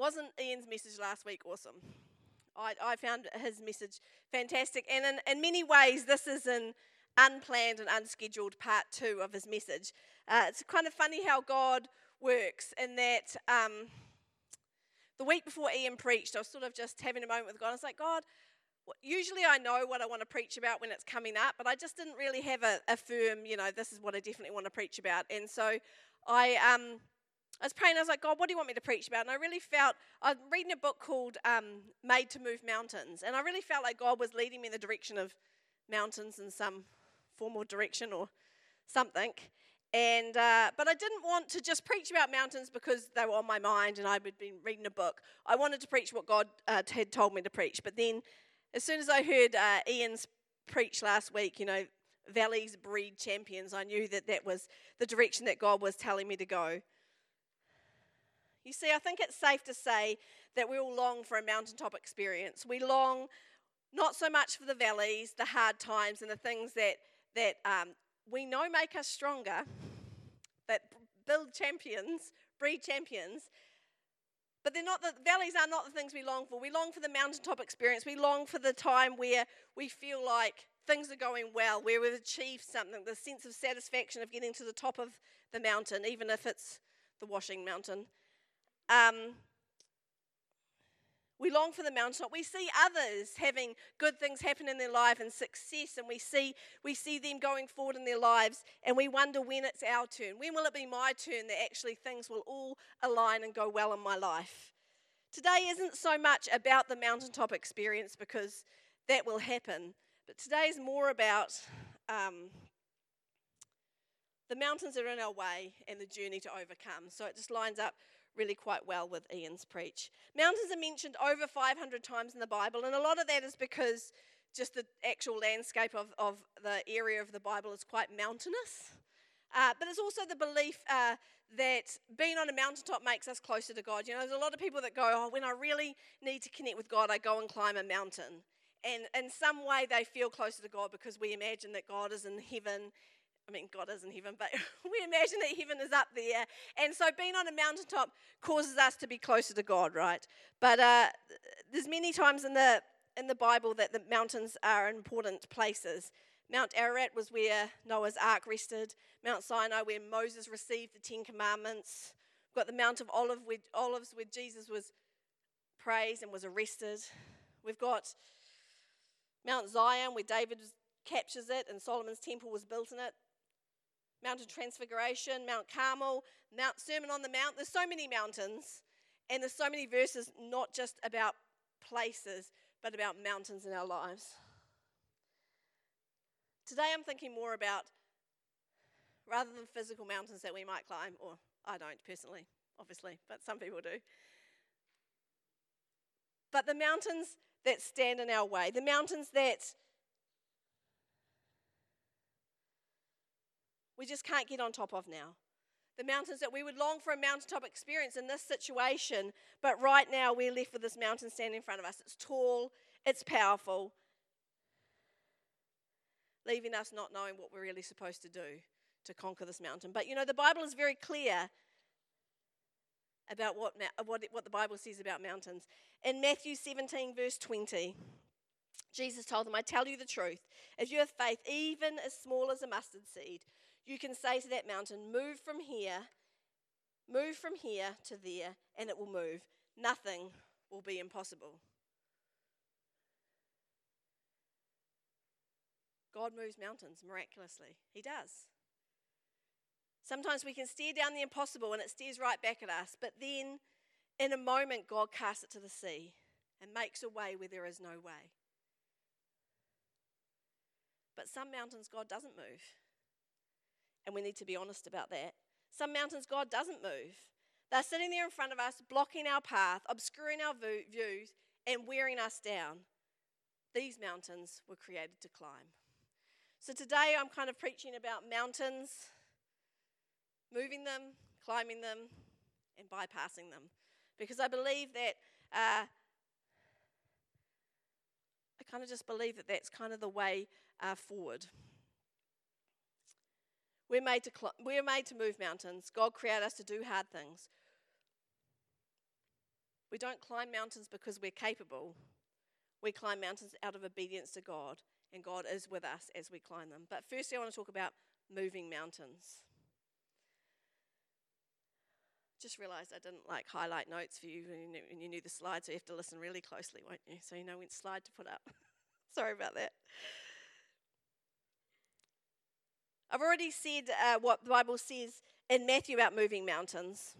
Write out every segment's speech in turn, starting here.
Wasn't Ian's message last week awesome? I, I found his message fantastic. And in, in many ways, this is an unplanned and unscheduled part two of his message. Uh, it's kind of funny how God works in that um, the week before Ian preached, I was sort of just having a moment with God. I was like, God, usually I know what I want to preach about when it's coming up, but I just didn't really have a, a firm, you know, this is what I definitely want to preach about. And so I, um, I was praying, I was like, God, what do you want me to preach about? And I really felt, I was reading a book called um, Made to Move Mountains, and I really felt like God was leading me in the direction of mountains in some form or direction or something. And uh, but I didn't want to just preach about mountains because they were on my mind and I had been reading a book. I wanted to preach what God uh, had told me to preach. But then, as soon as I heard uh, Ian's preach last week, you know, valleys breed champions, I knew that that was the direction that God was telling me to go. You see, I think it's safe to say that we all long for a mountaintop experience. We long not so much for the valleys, the hard times, and the things that that um, we know make us stronger, that build champions, breed champions. But they're not the valleys are not the things we long for. We long for the mountaintop experience. We long for the time where we feel like things are going well, where we've achieved something, the sense of satisfaction of getting to the top of the mountain, even if it's the washing mountain. Um, we long for the mountaintop. We see others having good things happen in their life and success, and we see, we see them going forward in their lives, and we wonder when it's our turn. When will it be my turn that actually things will all align and go well in my life? Today isn't so much about the mountaintop experience because that will happen, but today is more about um, the mountains that are in our way and the journey to overcome. So it just lines up really quite well with Ian's preach. Mountains are mentioned over 500 times in the Bible, and a lot of that is because just the actual landscape of, of the area of the Bible is quite mountainous. Uh, but it's also the belief uh, that being on a mountaintop makes us closer to God. You know, there's a lot of people that go, oh, when I really need to connect with God, I go and climb a mountain. And in some way, they feel closer to God because we imagine that God is in heaven I mean, God is in heaven, but we imagine that heaven is up there. And so being on a mountaintop causes us to be closer to God, right? But uh, there's many times in the, in the Bible that the mountains are important places. Mount Ararat was where Noah's ark rested. Mount Sinai, where Moses received the Ten Commandments. We've got the Mount of Olive where, Olives, where Jesus was praised and was arrested. We've got Mount Zion, where David captures it and Solomon's temple was built in it. Mount of Transfiguration, Mount Carmel, Mount Sermon on the Mount. There's so many mountains, and there's so many verses not just about places, but about mountains in our lives. Today I'm thinking more about rather than physical mountains that we might climb, or I don't personally, obviously, but some people do. But the mountains that stand in our way, the mountains that we just can't get on top of now. The mountains that we would long for a mountaintop experience in this situation, but right now we're left with this mountain standing in front of us. It's tall, it's powerful, leaving us not knowing what we're really supposed to do to conquer this mountain. But you know, the Bible is very clear about what, what, what the Bible says about mountains. In Matthew 17, verse 20, Jesus told them, I tell you the truth. If you have faith, even as small as a mustard seed, you can say to that mountain, Move from here, move from here to there, and it will move. Nothing will be impossible. God moves mountains miraculously. He does. Sometimes we can stare down the impossible and it stares right back at us, but then in a moment, God casts it to the sea and makes a way where there is no way. But some mountains, God doesn't move and we need to be honest about that. Some mountains God doesn't move. They're sitting there in front of us, blocking our path, obscuring our views, and wearing us down. These mountains were created to climb. So today I'm kind of preaching about mountains, moving them, climbing them, and bypassing them. Because I believe that, uh, I kind of just believe that that's kind of the way uh, forward. We're made, to cl- we're made to move mountains. God created us to do hard things. We don't climb mountains because we're capable. We climb mountains out of obedience to God, and God is with us as we climb them. But firstly, I want to talk about moving mountains. Just realised I didn't like highlight notes for you when you, knew, when you knew the slides, so you have to listen really closely, won't you? So you know which slide to put up. Sorry about that. I've already said uh, what the Bible says in Matthew about moving mountains.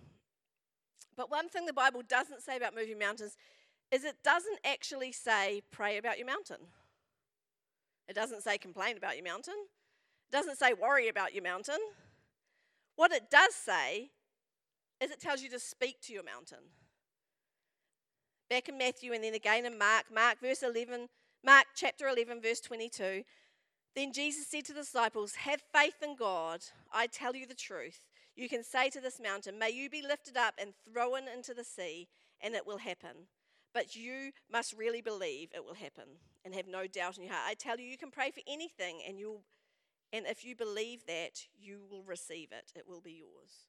But one thing the Bible doesn't say about moving mountains is it doesn't actually say pray about your mountain. It doesn't say complain about your mountain. It doesn't say worry about your mountain. What it does say is it tells you to speak to your mountain. Back in Matthew and then again in Mark, Mark verse 11, Mark chapter 11 verse 22. Then Jesus said to the disciples, "Have faith in God. I tell you the truth. You can say to this mountain, May you be lifted up and thrown into the sea, and it will happen. But you must really believe it will happen and have no doubt in your heart. I tell you, you can pray for anything, and you'll and if you believe that, you will receive it. It will be yours.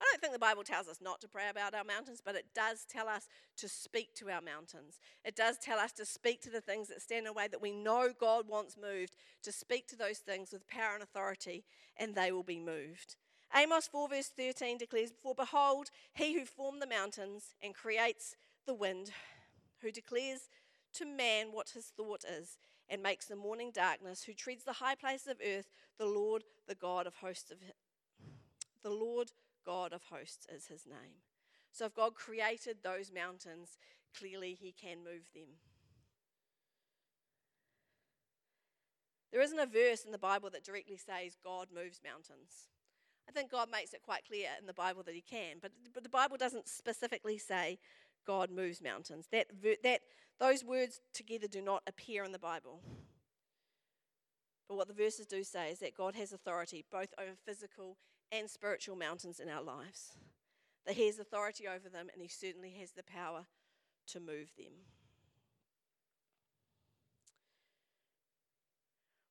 I don't think the Bible tells us not to pray about our mountains, but it does tell us to speak to our mountains. It does tell us to speak to the things that stand in the way that we know God wants moved, to speak to those things with power and authority, and they will be moved. Amos 4, verse 13 declares, For behold, he who formed the mountains and creates the wind, who declares to man what his thought is, and makes the morning darkness, who treads the high places of earth, the Lord, the God of hosts of the Lord God of hosts is his name. So if God created those mountains, clearly he can move them. There isn't a verse in the Bible that directly says God moves mountains. I think God makes it quite clear in the Bible that He can, but, but the Bible doesn't specifically say God moves mountains. That, that, those words together do not appear in the Bible. But what the verses do say is that God has authority both over physical and spiritual mountains in our lives. That He has authority over them and He certainly has the power to move them.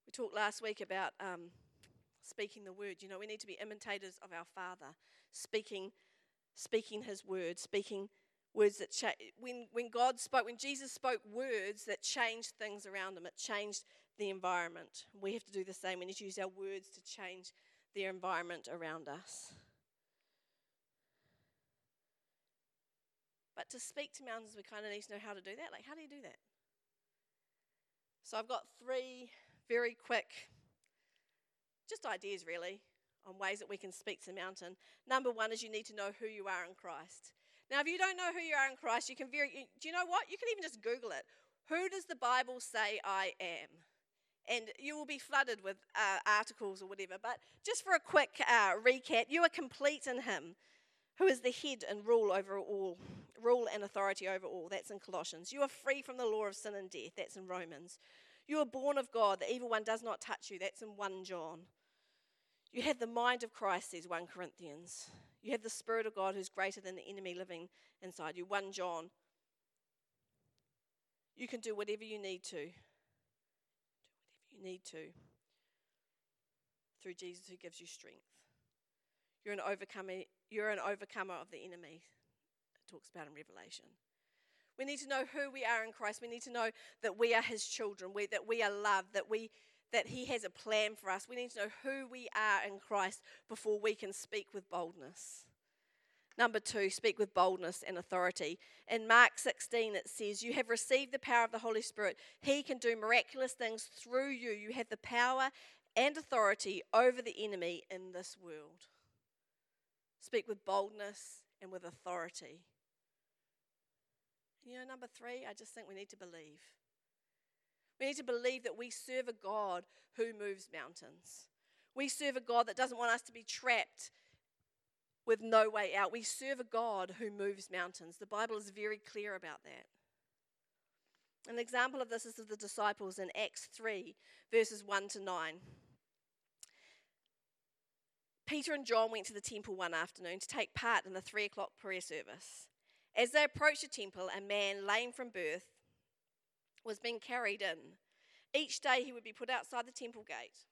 We talked last week about um, speaking the word. You know, we need to be imitators of our Father, speaking, speaking His word, speaking words that cha- when when God spoke, when Jesus spoke words that changed things around Him, it changed the environment. We have to do the same. We need to use our words to change the environment around us. But to speak to mountains, we kind of need to know how to do that. Like, how do you do that? So I've got three very quick just ideas really on ways that we can speak to the mountain. Number one is you need to know who you are in Christ. Now, if you don't know who you are in Christ, you can very, do you know what? You can even just Google it. Who does the Bible say I am? And you will be flooded with uh, articles or whatever. But just for a quick uh, recap, you are complete in Him, who is the head and rule over all, rule and authority over all. That's in Colossians. You are free from the law of sin and death. That's in Romans. You are born of God. The evil one does not touch you. That's in 1 John. You have the mind of Christ, says 1 Corinthians. You have the Spirit of God who's greater than the enemy living inside you, 1 John. You can do whatever you need to. You need to through Jesus who gives you strength. You're an overcomer, you're an overcomer of the enemy. It talks about in Revelation. We need to know who we are in Christ. We need to know that we are His children, we, that we are loved, that, we, that He has a plan for us. We need to know who we are in Christ before we can speak with boldness. Number two, speak with boldness and authority. In Mark 16, it says, You have received the power of the Holy Spirit. He can do miraculous things through you. You have the power and authority over the enemy in this world. Speak with boldness and with authority. You know, number three, I just think we need to believe. We need to believe that we serve a God who moves mountains. We serve a God that doesn't want us to be trapped with no way out. We serve a God who moves mountains. The Bible is very clear about that. An example of this is of the disciples in Acts 3, verses 1 to 9. Peter and John went to the temple one afternoon to take part in the three o'clock prayer service. As they approached the temple, a man lame from birth was being carried in. Each day he would be put outside the temple gate,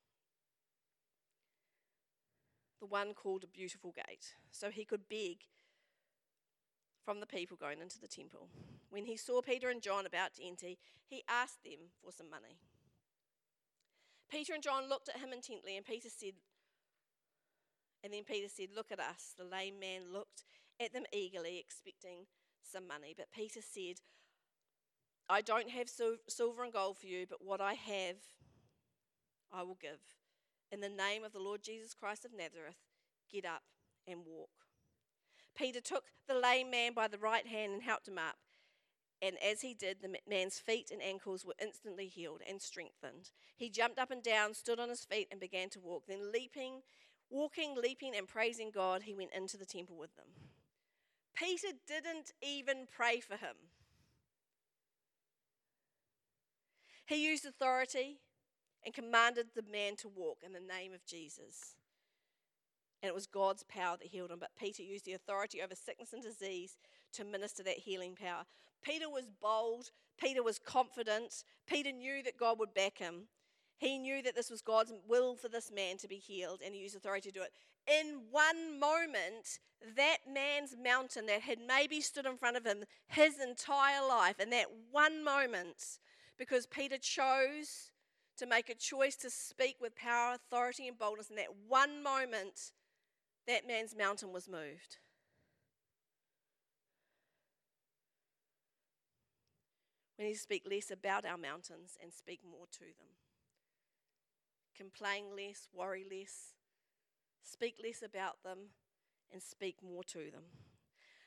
the one called a beautiful gate, so he could beg from the people going into the temple. When he saw Peter and John about to enter, he asked them for some money. Peter and John looked at him intently, and Peter said, and then Peter said, Look at us. The lame man looked at them eagerly, expecting some money. But Peter said, I don't have silver and gold for you, but what I have, I will give. In the name of the Lord Jesus Christ of Nazareth, get up and walk. Peter took the lame man by the right hand and helped him up. And as he did, the man's feet and ankles were instantly healed and strengthened. He jumped up and down, stood on his feet, and began to walk. Then, leaping, walking, leaping, and praising God, he went into the temple with them. Peter didn't even pray for him. He used authority and commanded the man to walk in the name of Jesus. And it was God's power that healed him. But Peter used the authority over sickness and disease to minister that healing power. Peter was bold. Peter was confident. Peter knew that God would back him. He knew that this was God's will for this man to be healed, and he used authority to do it. In one moment, that man's mountain that had maybe stood in front of him his entire life, in that one moment, because Peter chose to make a choice to speak with power, authority, and boldness. In that one moment, that man's mountain was moved. We need to speak less about our mountains and speak more to them. Complain less, worry less, speak less about them, and speak more to them.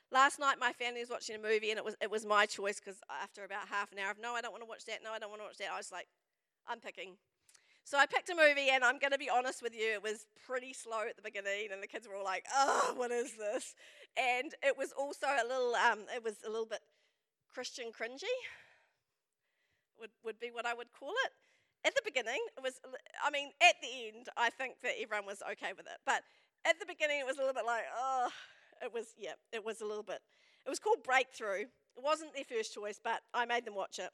Last night, my family was watching a movie, and it was it was my choice because after about half an hour of no, I don't want to watch that. No, I don't want to watch that. I was like, I'm picking. So I picked a movie, and I'm going to be honest with you, it was pretty slow at the beginning, and the kids were all like, "Oh, what is this?" And it was also a little, um, it was a little bit Christian cringy. Would would be what I would call it. At the beginning, it was. I mean, at the end, I think that everyone was okay with it, but at the beginning, it was a little bit like, oh it was, yeah, it was a little bit. It was called Breakthrough. It wasn't their first choice, but I made them watch it.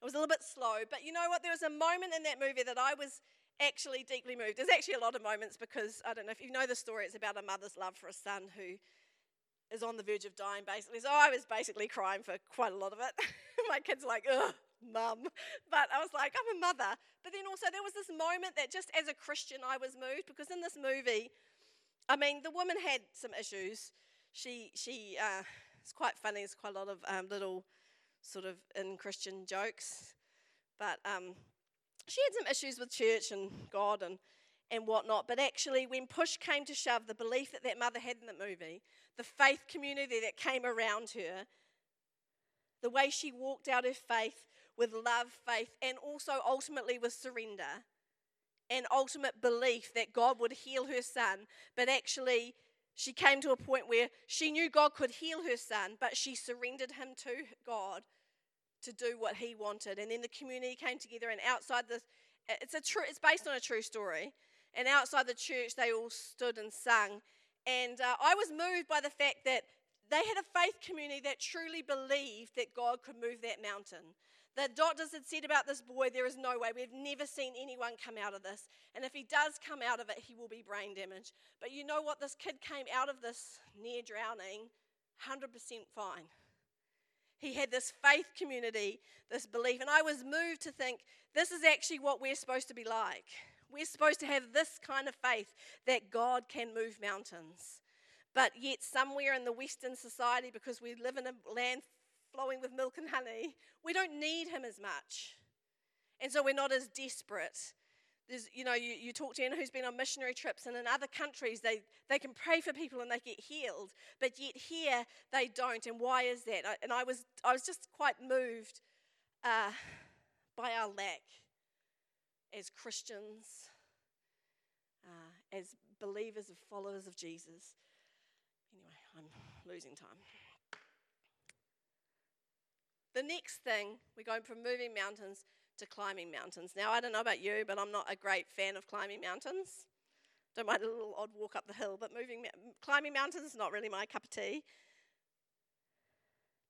It was a little bit slow, but you know what? There was a moment in that movie that I was actually deeply moved. There's actually a lot of moments because I don't know if you know the story. It's about a mother's love for a son who is on the verge of dying, basically. So I was basically crying for quite a lot of it. My kids like, ugh, mum. But I was like, I'm a mother. But then also there was this moment that just as a Christian I was moved because in this movie, I mean, the woman had some issues she she uh, it's quite funny. There's quite a lot of um, little sort of in Christian jokes, but um, she had some issues with church and God and and whatnot. But actually, when push came to shove, the belief that that mother had in the movie, the faith community that came around her, the way she walked out her faith with love, faith, and also ultimately with surrender and ultimate belief that God would heal her son, but actually she came to a point where she knew God could heal her son, but she surrendered him to God to do what he wanted. And then the community came together, and outside the, it's a true, it's based on a true story. And outside the church, they all stood and sung. And uh, I was moved by the fact that they had a faith community that truly believed that God could move that mountain. The doctors had said about this boy, there is no way. We've never seen anyone come out of this. And if he does come out of it, he will be brain damaged. But you know what? This kid came out of this near drowning 100% fine. He had this faith community, this belief. And I was moved to think this is actually what we're supposed to be like. We're supposed to have this kind of faith that God can move mountains. But yet, somewhere in the Western society, because we live in a land flowing with milk and honey, we don't need him as much. And so we're not as desperate. There's, you know, you, you talk to anyone who's been on missionary trips, and in other countries, they, they can pray for people and they get healed, but yet here they don't. And why is that? And I was, I was just quite moved uh, by our lack as Christians, uh, as believers, of followers of Jesus. Anyway, I'm losing time. The next thing, we're going from moving mountains to climbing mountains. Now, I don't know about you, but I'm not a great fan of climbing mountains. Don't mind a little odd walk up the hill, but moving, climbing mountains is not really my cup of tea.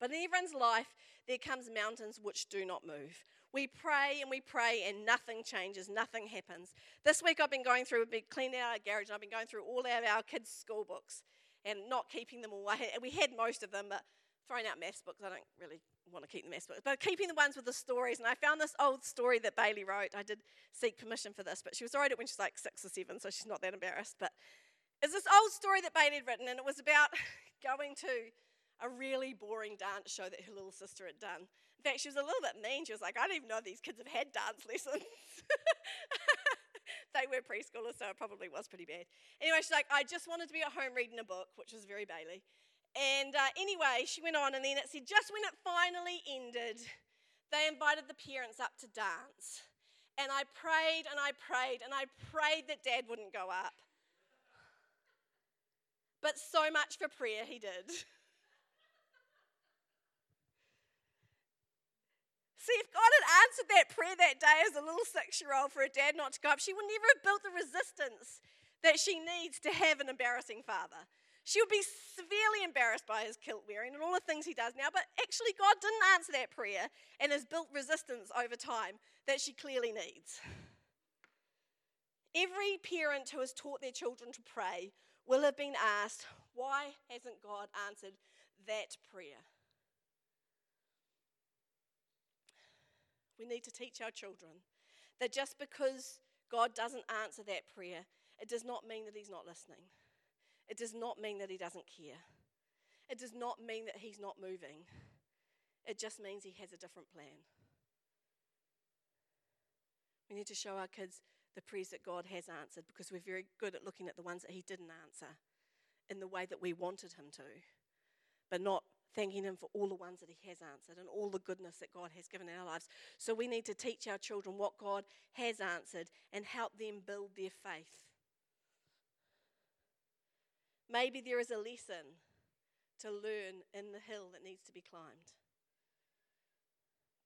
But in everyone's life, there comes mountains which do not move. We pray and we pray and nothing changes, nothing happens. This week I've been going through, we've been cleaning out our garage and I've been going through all of our kids' school books and not keeping them all. We had most of them, but throwing out maths books. I don't really want to keep the maths books, but keeping the ones with the stories. And I found this old story that Bailey wrote. I did seek permission for this, but she was it when she's like six or seven, so she's not that embarrassed. But it's this old story that Bailey had written, and it was about going to a really boring dance show that her little sister had done. In fact, she was a little bit mean. She was like, I don't even know these kids have had dance lessons. they were preschoolers, so it probably was pretty bad. Anyway, she's like, I just wanted to be at home reading a book, which was very Bailey. And uh, anyway, she went on, and then it said, just when it finally ended, they invited the parents up to dance. And I prayed and I prayed and I prayed that dad wouldn't go up. But so much for prayer, he did. See, if God had answered that prayer that day as a little six year old for a dad not to go up, she would never have built the resistance that she needs to have an embarrassing father. She would be severely embarrassed by his kilt wearing and all the things he does now, but actually, God didn't answer that prayer and has built resistance over time that she clearly needs. Every parent who has taught their children to pray will have been asked, Why hasn't God answered that prayer? We need to teach our children that just because God doesn't answer that prayer, it does not mean that He's not listening. It does not mean that He doesn't care. It does not mean that He's not moving. It just means He has a different plan. We need to show our kids the prayers that God has answered because we're very good at looking at the ones that He didn't answer in the way that we wanted Him to, but not thanking Him for all the ones that He has answered and all the goodness that God has given in our lives. So we need to teach our children what God has answered and help them build their faith. Maybe there is a lesson to learn in the hill that needs to be climbed.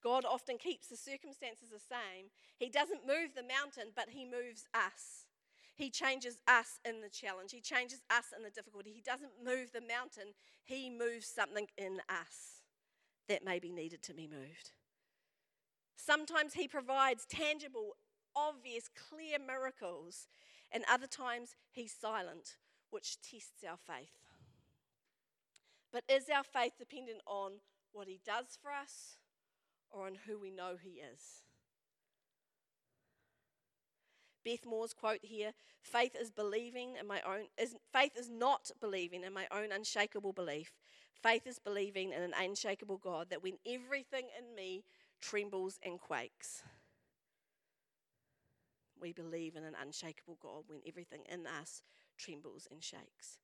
God often keeps the circumstances the same. He doesn't move the mountain, but He moves us. He changes us in the challenge. He changes us in the difficulty. He doesn't move the mountain, He moves something in us that may be needed to be moved. Sometimes He provides tangible, obvious, clear miracles, and other times He's silent which tests our faith. But is our faith dependent on what He does for us or on who we know He is? Beth Moore's quote here faith is believing in my own is faith is not believing in my own unshakable belief. Faith is believing in an unshakable God that when everything in me trembles and quakes, we believe in an unshakable God when everything in us trembles and shakes.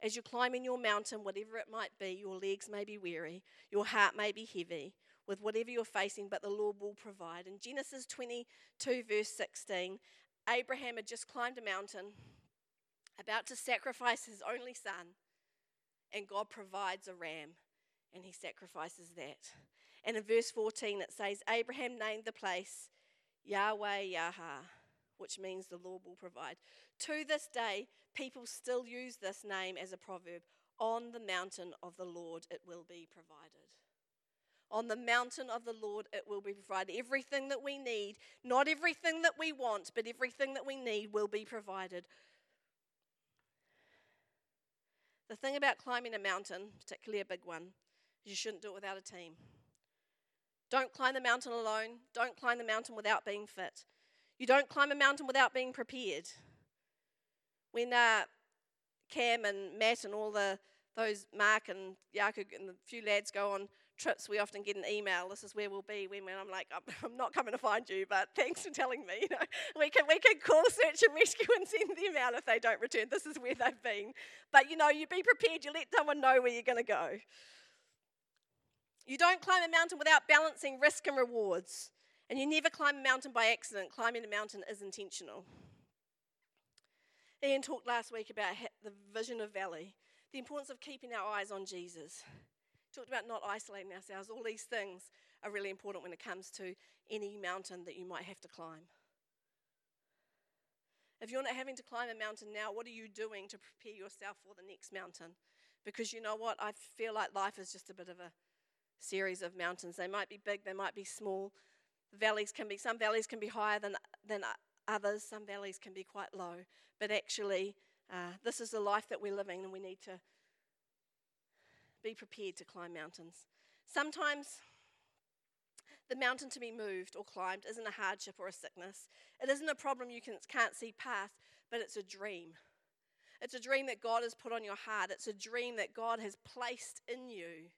As you're climbing your mountain, whatever it might be, your legs may be weary, your heart may be heavy with whatever you're facing, but the Lord will provide. In Genesis 22, verse 16, Abraham had just climbed a mountain, about to sacrifice his only son, and God provides a ram, and he sacrifices that. And in verse 14, it says, Abraham named the place Yahweh Yireh, which means the Lord will provide. To this day, people still use this name as a proverb on the mountain of the Lord it will be provided. On the mountain of the Lord it will be provided. Everything that we need, not everything that we want, but everything that we need will be provided. The thing about climbing a mountain, particularly a big one, is you shouldn't do it without a team. Don't climb the mountain alone. Don't climb the mountain without being fit. You don't climb a mountain without being prepared. When uh, Cam and Matt and all the those Mark and Yaku and the few lads go on trips, we often get an email. This is where we'll be. When, when I'm like, I'm, I'm, not coming to find you, but thanks for telling me. You know, we can we can call search and rescue and send them out if they don't return. This is where they've been. But you know, you be prepared. You let someone know where you're going to go. You don't climb a mountain without balancing risk and rewards. And you never climb a mountain by accident. Climbing a mountain is intentional. Ian talked last week about the vision of Valley, the importance of keeping our eyes on Jesus. Talked about not isolating ourselves. All these things are really important when it comes to any mountain that you might have to climb. If you're not having to climb a mountain now, what are you doing to prepare yourself for the next mountain? Because you know what? I feel like life is just a bit of a series of mountains. They might be big, they might be small, valleys can be, some valleys can be higher than, than others, some valleys can be quite low. But actually, uh, this is the life that we're living, and we need to be prepared to climb mountains. Sometimes the mountain to be moved or climbed isn't a hardship or a sickness. It isn't a problem you can, can't see past, but it's a dream. It's a dream that God has put on your heart. It's a dream that God has placed in you.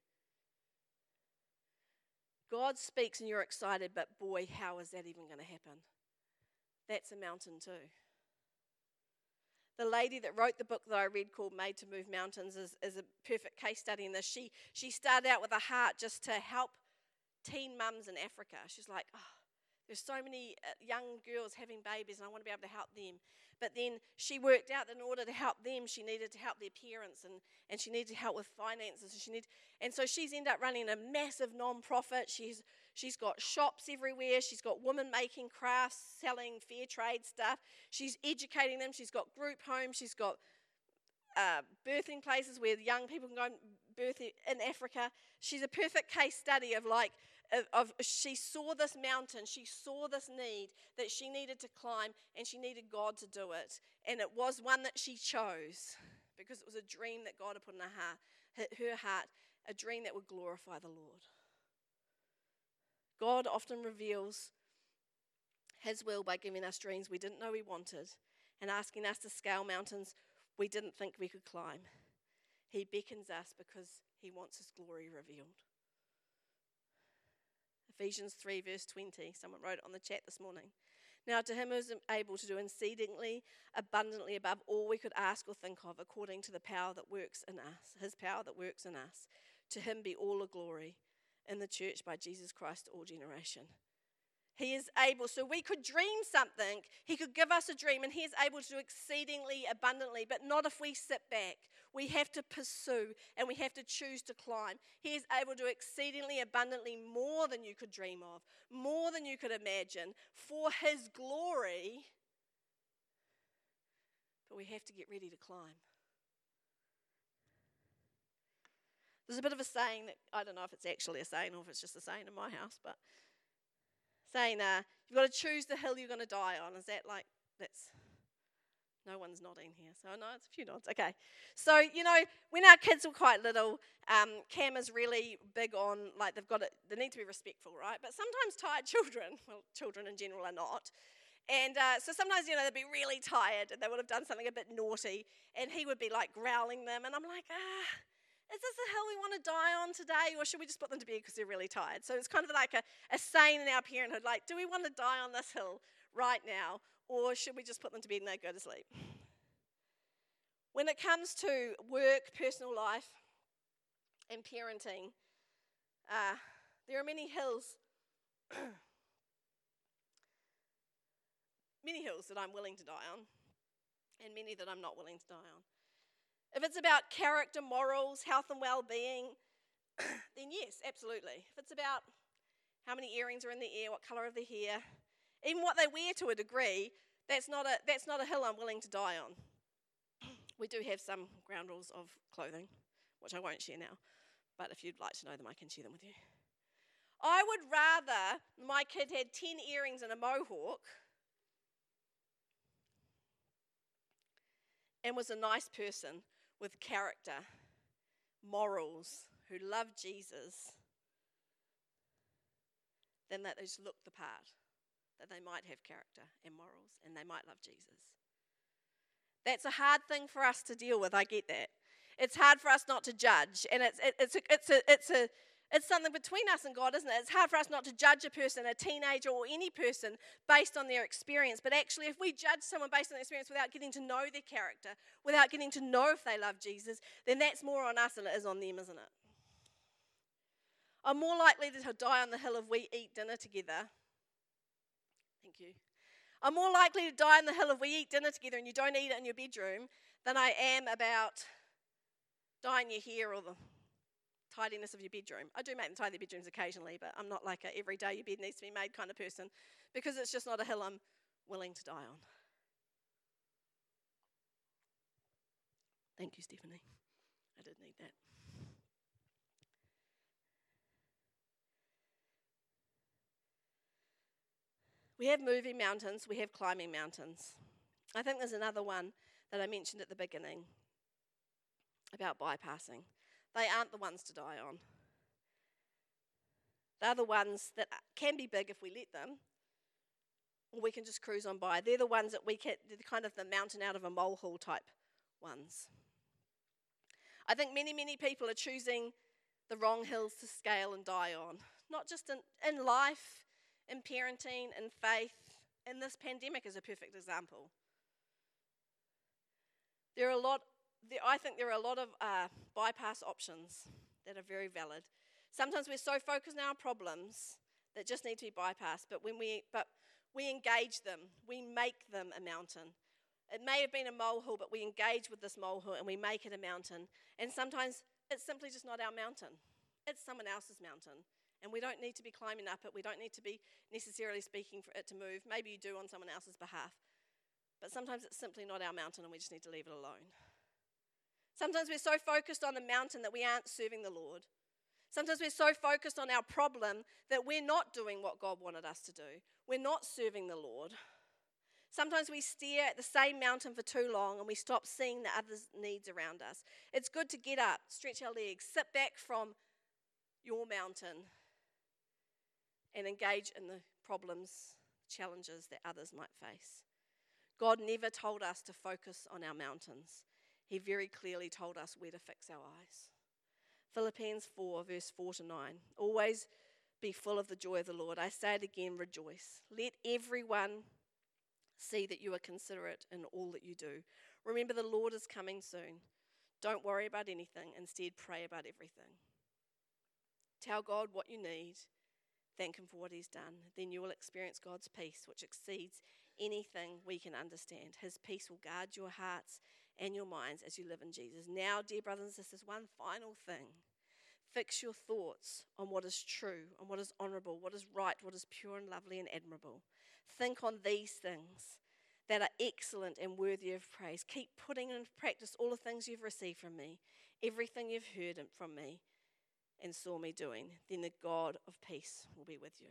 God speaks and you're excited, but boy, how is that even going to happen? That's a mountain too. The lady that wrote the book that I read called Made to Move Mountains is, is a perfect case study in this. She, she started out with a heart just to help teen mums in Africa. She's like, oh, there's so many uh, young girls having babies, and I want to be able to help them. But then she worked out that in order to help them, she needed to help their parents and, and she needed to help with finances. And, she need, and so she's ended up running a massive non-profit. She's, she's got shops everywhere. She's got women making crafts, selling fair trade stuff. She's educating them. She's got group homes. She's got uh, birthing places where young people can go and birth in Africa. She's a perfect case study of like of, she saw this mountain, she saw this need that she needed to climb, and she needed God to do it. And it was one that she chose because it was a dream that God had put in her heart, her heart, a dream that would glorify the Lord. God often reveals His will by giving us dreams we didn't know we wanted and asking us to scale mountains we didn't think we could climb. He beckons us because He wants His glory revealed. Ephesians 3, verse 20. Someone wrote it on the chat this morning. Now, to him who is able to do exceedingly abundantly above all we could ask or think of, according to the power that works in us, his power that works in us, to him be all the glory in the church by Jesus Christ all generation. He is able. So we could dream something. He could give us a dream, and He is able to do exceedingly abundantly, but not if we sit back. We have to pursue and we have to choose to climb. He is able to do exceedingly abundantly more than you could dream of, more than you could imagine, for His glory. But we have to get ready to climb. There's a bit of a saying that I don't know if it's actually a saying or if it's just a saying in my house, but saying, uh, you've got to choose the hill you're going to die on. Is that like, that's, no one's nodding here. So, no, it's a few nods. Okay. So, you know, when our kids were quite little, um, Cam is really big on, like, they've got it, they need to be respectful, right? But sometimes tired children, well, children in general are not. And uh, so sometimes, you know, they'd be really tired and they would have done something a bit naughty, and he would be like growling them. And I'm like, ah, is this the hill we want to die on today, or should we just put them to bed because they're really tired? So it's kind of like a, a saying in our parenthood like, do we want to die on this hill right now, or should we just put them to bed and they go to sleep? When it comes to work, personal life, and parenting, uh, there are many hills, many hills that I'm willing to die on, and many that I'm not willing to die on. If it's about character, morals, health, and well being, then yes, absolutely. If it's about how many earrings are in the ear, what colour of the hair, even what they wear to a degree, that's not a, that's not a hill I'm willing to die on. We do have some ground rules of clothing, which I won't share now, but if you'd like to know them, I can share them with you. I would rather my kid had 10 earrings and a mohawk and was a nice person with character, morals, who love Jesus, then that just look the part, that they might have character and morals and they might love Jesus. That's a hard thing for us to deal with, I get that. It's hard for us not to judge, and it's, it, it's, a, it's, a, it's a it's something between us and God, isn't it? It's hard for us not to judge a person, a teenager, or any person based on their experience. But actually, if we judge someone based on their experience without getting to know their character, without getting to know if they love Jesus, then that's more on us than it is on them, isn't it? I'm more likely to die on the hill if we eat dinner together. Thank you. I'm more likely to die on the hill if we eat dinner together and you don't eat it in your bedroom than I am about dyeing your hair or the tidiness of your bedroom. I do make them tidy bedrooms occasionally, but I'm not like a every day your bed needs to be made kind of person because it's just not a hill I'm willing to die on. Thank you, Stephanie. I did need that. We have moving mountains, we have climbing mountains. I think there's another one that I mentioned at the beginning about bypassing. They aren't the ones to die on. They're the ones that can be big if we let them, or we can just cruise on by. They're the ones that we can, they're kind of the mountain out of a molehill type ones. I think many, many people are choosing the wrong hills to scale and die on, not just in, in life, in parenting, in faith, and this pandemic is a perfect example. There are a lot, I think there are a lot of uh, bypass options that are very valid. Sometimes we're so focused on our problems that just need to be bypassed, but when we, but we engage them, we make them a mountain. It may have been a molehill, but we engage with this molehill and we make it a mountain. And sometimes it's simply just not our mountain, it's someone else's mountain. And we don't need to be climbing up it. We don't need to be necessarily speaking for it to move. Maybe you do on someone else's behalf. But sometimes it's simply not our mountain and we just need to leave it alone. Sometimes we're so focused on the mountain that we aren't serving the Lord. Sometimes we're so focused on our problem that we're not doing what God wanted us to do. We're not serving the Lord. Sometimes we stare at the same mountain for too long and we stop seeing the others' needs around us. It's good to get up, stretch our legs, sit back from your mountain, and engage in the problems, challenges that others might face. God never told us to focus on our mountains, He very clearly told us where to fix our eyes. Philippians 4, verse 4 to 9. Always be full of the joy of the Lord. I say it again, rejoice. Let everyone see that you are considerate in all that you do. Remember, the Lord is coming soon. Don't worry about anything, instead, pray about everything. Tell God what you need, thank Him for what He's done. Then you will experience God's peace, which exceeds anything we can understand. His peace will guard your hearts and your minds as you live in Jesus. Now, dear brothers and sisters, one final thing. Fix your thoughts on what is true, on what is honorable, what is right, what is pure and lovely and admirable. Think on these things that are excellent and worthy of praise. Keep putting into practice all the things you've received from me, everything you've heard from me and saw me doing. Then the God of peace will be with you.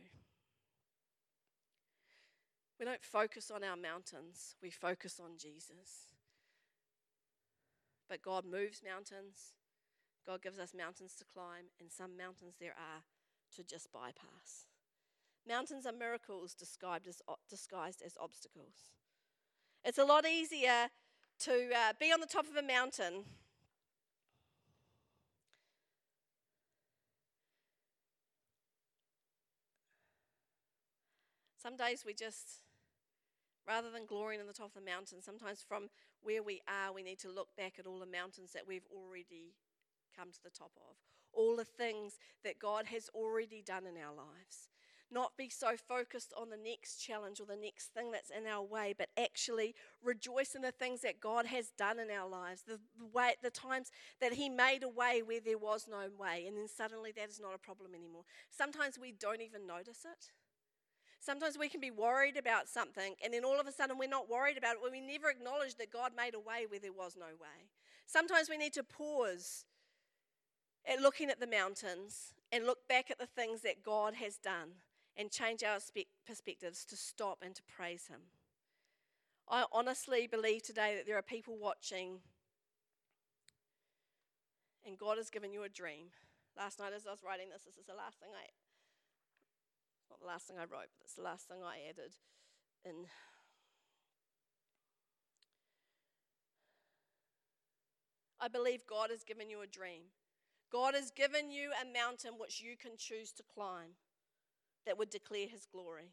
We don't focus on our mountains, we focus on Jesus. But God moves mountains. God gives us mountains to climb, and some mountains there are to just bypass. Mountains are miracles disguised as, disguised as obstacles. It's a lot easier to uh, be on the top of a mountain Some days we just, rather than glorying on the top of the mountain, sometimes from where we are, we need to look back at all the mountains that we've already come to the top of, all the things that God has already done in our lives not be so focused on the next challenge or the next thing that's in our way, but actually rejoice in the things that God has done in our lives, the, way, the times that He made a way where there was no way, and then suddenly that is not a problem anymore. Sometimes we don't even notice it. Sometimes we can be worried about something, and then all of a sudden we're not worried about it when we never acknowledge that God made a way where there was no way. Sometimes we need to pause at looking at the mountains and look back at the things that God has done and change our perspectives to stop and to praise Him. I honestly believe today that there are people watching, and God has given you a dream. Last night, as I was writing this, this is the last thing I, not the last thing I wrote, but it's the last thing I added in. I believe God has given you a dream. God has given you a mountain which you can choose to climb that would declare his glory.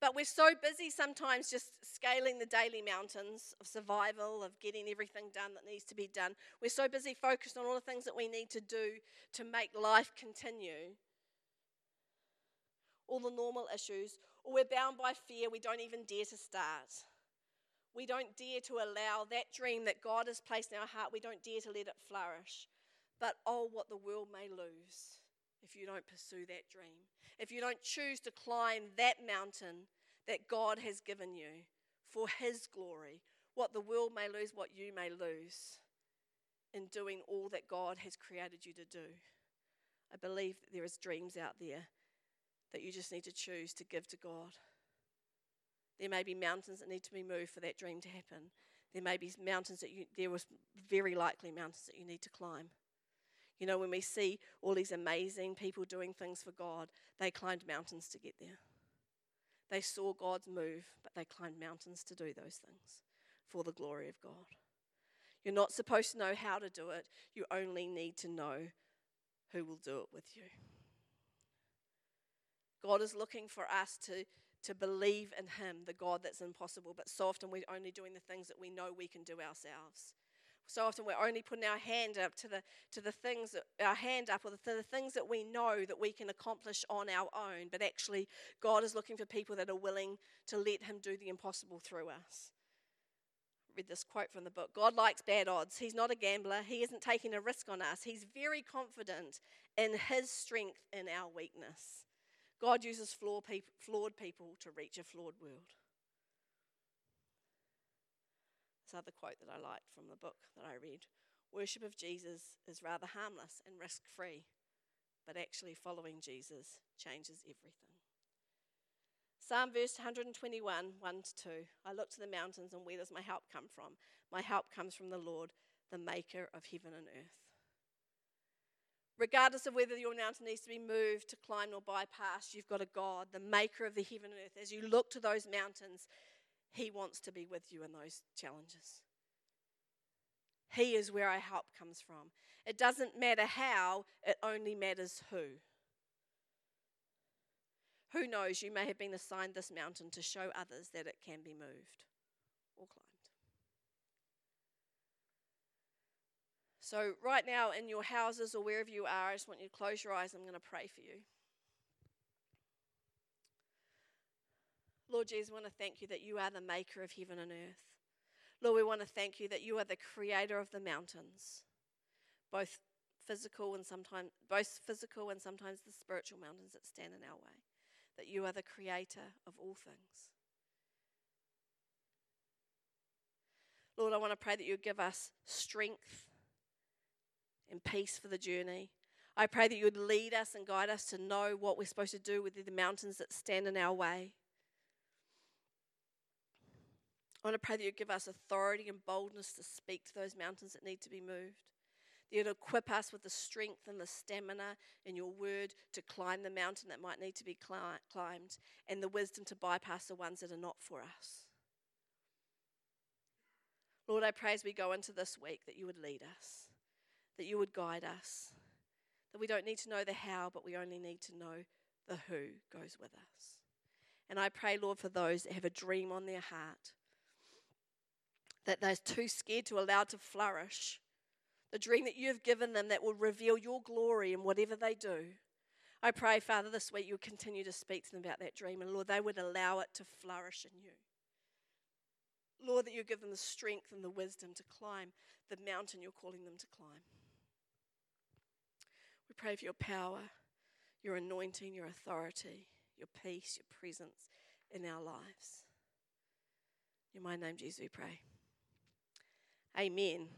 But we're so busy sometimes just scaling the daily mountains of survival, of getting everything done that needs to be done. We're so busy focused on all the things that we need to do to make life continue, all the normal issues, or we're bound by fear, we don't even dare to start. We don't dare to allow that dream that God has placed in our heart, we don't dare to let it flourish. But oh, what the world may lose if you don't pursue that dream if you don't choose to climb that mountain that God has given you for His glory, what the world may lose, what you may lose in doing all that God has created you to do. I believe that there is dreams out there that you just need to choose to give to God. There may be mountains that need to be moved for that dream to happen. There may be mountains that you, there was very likely mountains that you need to climb. You know, when we see all these amazing people doing things for God, they climbed mountains to get there. They saw God's move, but they climbed mountains to do those things for the glory of God. You're not supposed to know how to do it, you only need to know who will do it with you. God is looking for us to, to believe in Him, the God that's impossible, but so often we're only doing the things that we know we can do ourselves. So often we're only putting our hand up to the, to the things, that, our hand up, or the, the things that we know that we can accomplish on our own. But actually, God is looking for people that are willing to let Him do the impossible through us. read this quote from the book God likes bad odds. He's not a gambler. He isn't taking a risk on us. He's very confident in His strength in our weakness. God uses flawed people to reach a flawed world. This other quote that I liked from the book that I read Worship of Jesus is rather harmless and risk free, but actually following Jesus changes everything. Psalm verse 121, 1 to 2. I look to the mountains, and where does my help come from? My help comes from the Lord, the maker of heaven and earth. Regardless of whether your mountain needs to be moved to climb or bypass, you've got a God, the maker of the heaven and earth. As you look to those mountains, He wants to be with you in those challenges. He is where our help comes from. It doesn't matter how, it only matters who. Who knows, you may have been assigned this mountain to show others that it can be moved or climbed. So, right now in your houses or wherever you are, I just want you to close your eyes. I'm going to pray for you. Lord Jesus, we want to thank you that you are the maker of heaven and earth. Lord, we want to thank you that you are the creator of the mountains, both physical and sometimes both physical and sometimes the spiritual mountains that stand in our way. That you are the creator of all things. Lord, I want to pray that you give us strength and peace for the journey. I pray that you would lead us and guide us to know what we're supposed to do with the mountains that stand in our way. I want to pray that you give us authority and boldness to speak to those mountains that need to be moved. That you'd equip us with the strength and the stamina in your word to climb the mountain that might need to be climbed and the wisdom to bypass the ones that are not for us. Lord, I pray as we go into this week that you would lead us, that you would guide us, that we don't need to know the how, but we only need to know the who goes with us. And I pray, Lord, for those that have a dream on their heart that they're too scared to allow to flourish. The dream that you've given them that will reveal your glory in whatever they do. I pray, Father, this week you'll continue to speak to them about that dream, and Lord, they would allow it to flourish in you. Lord, that you give them the strength and the wisdom to climb the mountain you're calling them to climb. We pray for your power, your anointing, your authority, your peace, your presence in our lives. In my name, Jesus, we pray. Amen.